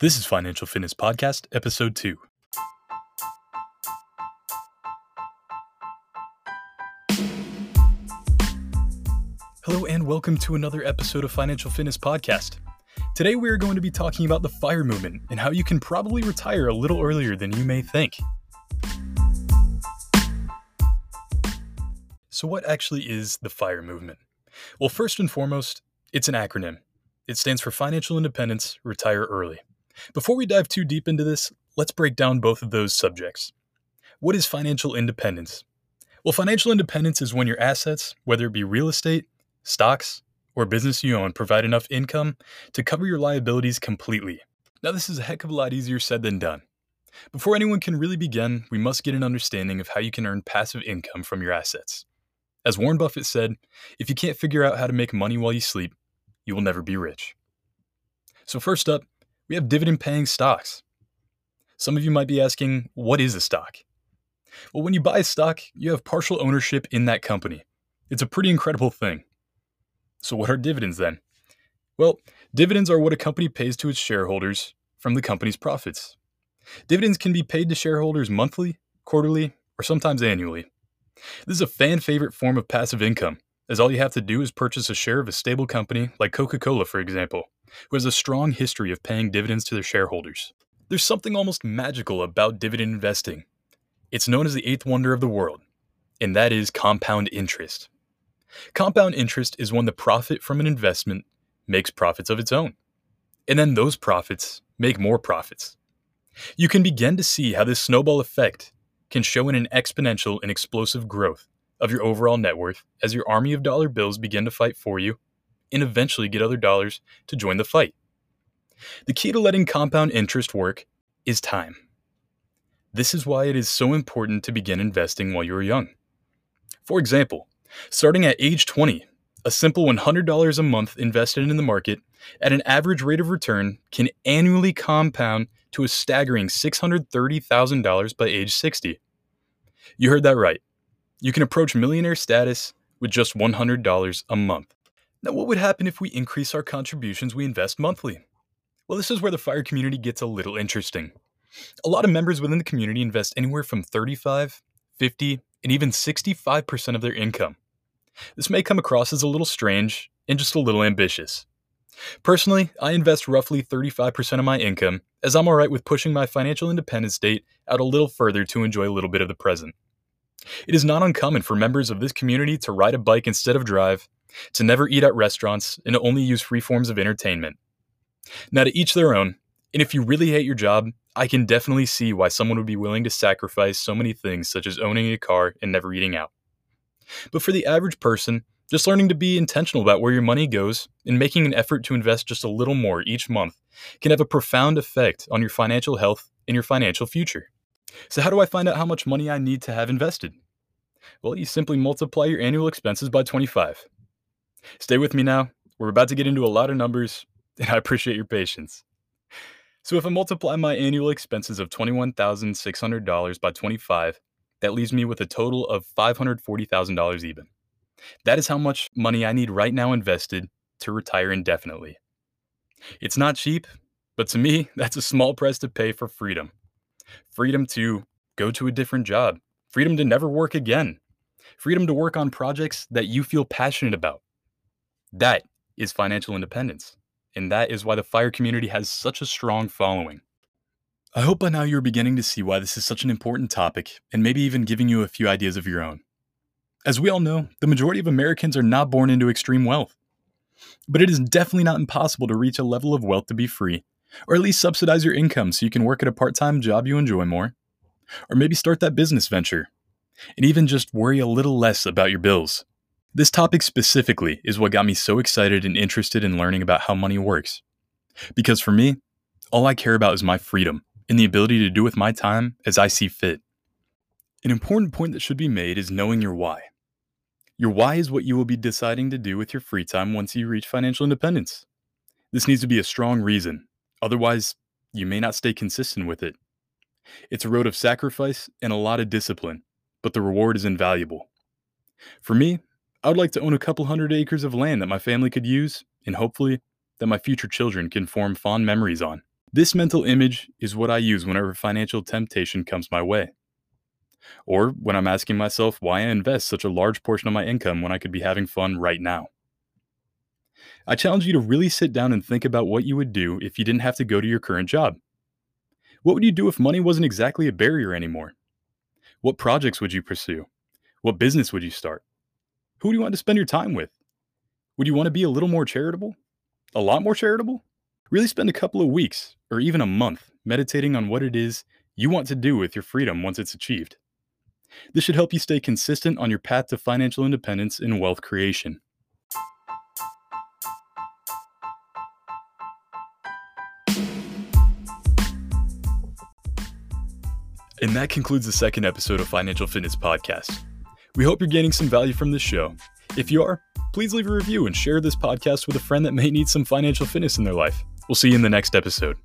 This is Financial Fitness Podcast, Episode 2. Hello, and welcome to another episode of Financial Fitness Podcast. Today, we are going to be talking about the FIRE movement and how you can probably retire a little earlier than you may think. So, what actually is the FIRE movement? Well, first and foremost, it's an acronym. It stands for Financial Independence Retire Early. Before we dive too deep into this, let's break down both of those subjects. What is financial independence? Well, financial independence is when your assets, whether it be real estate, stocks, or business you own, provide enough income to cover your liabilities completely. Now, this is a heck of a lot easier said than done. Before anyone can really begin, we must get an understanding of how you can earn passive income from your assets. As Warren Buffett said, if you can't figure out how to make money while you sleep, you will never be rich. So, first up, we have dividend paying stocks. Some of you might be asking, what is a stock? Well, when you buy a stock, you have partial ownership in that company. It's a pretty incredible thing. So, what are dividends then? Well, dividends are what a company pays to its shareholders from the company's profits. Dividends can be paid to shareholders monthly, quarterly, or sometimes annually. This is a fan favorite form of passive income, as all you have to do is purchase a share of a stable company like Coca Cola, for example, who has a strong history of paying dividends to their shareholders. There's something almost magical about dividend investing. It's known as the eighth wonder of the world, and that is compound interest. Compound interest is when the profit from an investment makes profits of its own, and then those profits make more profits. You can begin to see how this snowball effect can show in an exponential and explosive growth of your overall net worth as your army of dollar bills begin to fight for you and eventually get other dollars to join the fight. The key to letting compound interest work is time. This is why it is so important to begin investing while you are young. For example, starting at age 20, a simple $100 a month invested in the market at an average rate of return can annually compound to a staggering $630,000 by age 60. You heard that right. You can approach millionaire status with just $100 a month. Now, what would happen if we increase our contributions we invest monthly? Well, this is where the FIRE community gets a little interesting. A lot of members within the community invest anywhere from 35, 50, and even 65% of their income. This may come across as a little strange and just a little ambitious. Personally, I invest roughly 35% of my income, as I'm alright with pushing my financial independence date out a little further to enjoy a little bit of the present. It is not uncommon for members of this community to ride a bike instead of drive, to never eat at restaurants, and to only use free forms of entertainment. Now, to each their own, and if you really hate your job, I can definitely see why someone would be willing to sacrifice so many things, such as owning a car and never eating out. But for the average person, just learning to be intentional about where your money goes and making an effort to invest just a little more each month can have a profound effect on your financial health and your financial future. So, how do I find out how much money I need to have invested? Well, you simply multiply your annual expenses by 25. Stay with me now. We're about to get into a lot of numbers, and I appreciate your patience. So, if I multiply my annual expenses of $21,600 by 25, that leaves me with a total of $540,000 even. That is how much money I need right now invested to retire indefinitely. It's not cheap, but to me, that's a small price to pay for freedom freedom to go to a different job, freedom to never work again, freedom to work on projects that you feel passionate about. That is financial independence. And that is why the FIRE community has such a strong following. I hope by now you're beginning to see why this is such an important topic and maybe even giving you a few ideas of your own. As we all know, the majority of Americans are not born into extreme wealth. But it is definitely not impossible to reach a level of wealth to be free or at least subsidize your income so you can work at a part time job you enjoy more. Or maybe start that business venture. And even just worry a little less about your bills. This topic specifically is what got me so excited and interested in learning about how money works. Because for me, all I care about is my freedom and the ability to do with my time as I see fit. An important point that should be made is knowing your why. Your why is what you will be deciding to do with your free time once you reach financial independence. This needs to be a strong reason, Otherwise, you may not stay consistent with it. It's a road of sacrifice and a lot of discipline, but the reward is invaluable. For me, I would like to own a couple hundred acres of land that my family could use, and hopefully, that my future children can form fond memories on. This mental image is what I use whenever financial temptation comes my way. Or when I'm asking myself why I invest such a large portion of my income when I could be having fun right now. I challenge you to really sit down and think about what you would do if you didn't have to go to your current job. What would you do if money wasn't exactly a barrier anymore? What projects would you pursue? What business would you start? Who do you want to spend your time with? Would you want to be a little more charitable? A lot more charitable? Really spend a couple of weeks or even a month meditating on what it is you want to do with your freedom once it's achieved. This should help you stay consistent on your path to financial independence and wealth creation. And that concludes the second episode of Financial Fitness Podcast. We hope you're gaining some value from this show. If you are, please leave a review and share this podcast with a friend that may need some financial fitness in their life. We'll see you in the next episode.